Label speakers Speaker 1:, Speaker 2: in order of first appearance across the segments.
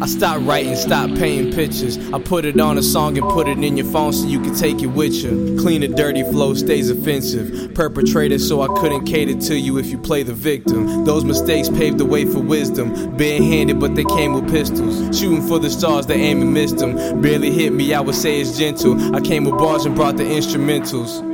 Speaker 1: I stopped writing, stopped painting pictures. I put it on a song and put it in your phone so you can take it with you. Clean and dirty flow stays offensive. Perpetrated so I couldn't cater to you if you play the victim. Those mistakes paved the way for wisdom. Bare handed, but they came with pistols. Shooting for the stars, they aim and missed them. Barely hit me, I would say it's gentle. I came with bars and brought the instrumentals.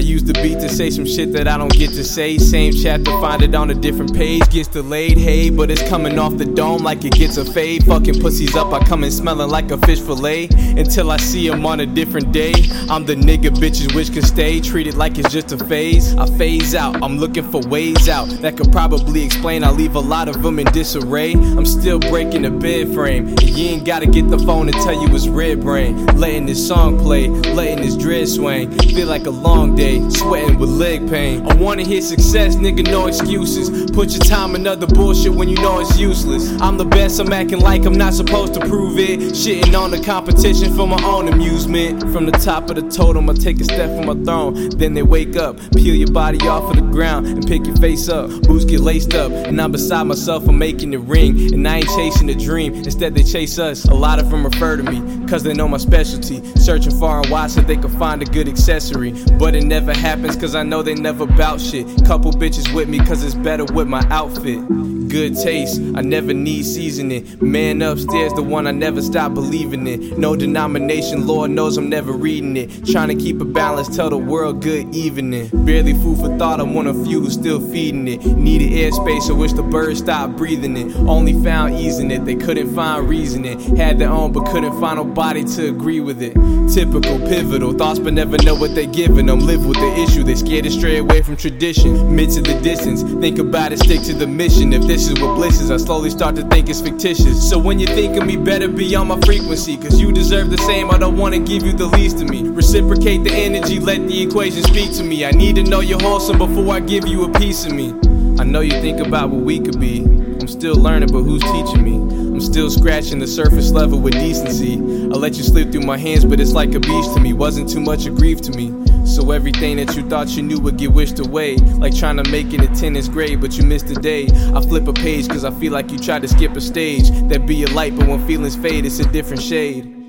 Speaker 1: I use the beat to say some shit that I don't get to say. Same chapter, find it on a different page. Gets delayed, hey, but it's coming off the dome like it gets a fade. Fucking pussies up, I come in smelling like a fish fillet. Until I see them on a different day. I'm the nigga bitches which can stay. Treated like it's just a phase. I phase out, I'm looking for ways out. That could probably explain I leave a lot of them in disarray. I'm still breaking the bed frame. And you ain't gotta get the phone and tell you it's red brain. Letting this song play, letting this dread swing. Feel like a long day day, sweating with leg pain. I wanna hear success, nigga, no excuses. Put your time in other bullshit when you know it's useless. I'm the best, I'm acting like I'm not supposed to prove it. Shitting on the competition for my own amusement. From the top of the totem, I take a step from my throne. Then they wake up, peel your body off of the ground, and pick your face up. Boots get laced up, and I'm beside myself, I'm making it ring. And I ain't chasing a dream, instead they chase us. A lot of them refer to me, cause they know my specialty. Searching far and wide so they can find a good accessory. But it never happens cause I know they never bout shit. Couple bitches with me cause it's better with my outfit. Good taste, I never need seasoning. Man upstairs, the one I never stop believing in. No denomination, Lord knows I'm never reading it. Trying to keep a balance, tell the world good evening. Barely food for thought, I'm one of few who's still feeding it. Needed airspace, I wish the birds stopped breathing it. Only found easing it, they couldn't find reasoning. Had their own, but couldn't find nobody to agree with it. Typical, pivotal, thoughts but never know what they're giving them. Live with the issue, they scared to stray away from tradition. Mid to the distance, think about it, stick to the mission. If this is what bliss is, I slowly start to think it's fictitious. So when you think of me, better be on my frequency, cause you deserve the same. I don't wanna give you the least of me. Reciprocate the energy, let the equation speak to me. I need to know you're wholesome before I give you a piece of me. I know you think about what we could be. I'm still learning, but who's teaching me? I'm still scratching the surface level with decency. I let you slip through my hands, but it's like a beast to me. Wasn't too much a grief to me. So everything that you thought you knew would get wished away. Like trying to make it a tennis grade, but you missed a day. I flip a page cause I feel like you tried to skip a stage. That be a light, but when feelings fade, it's a different shade.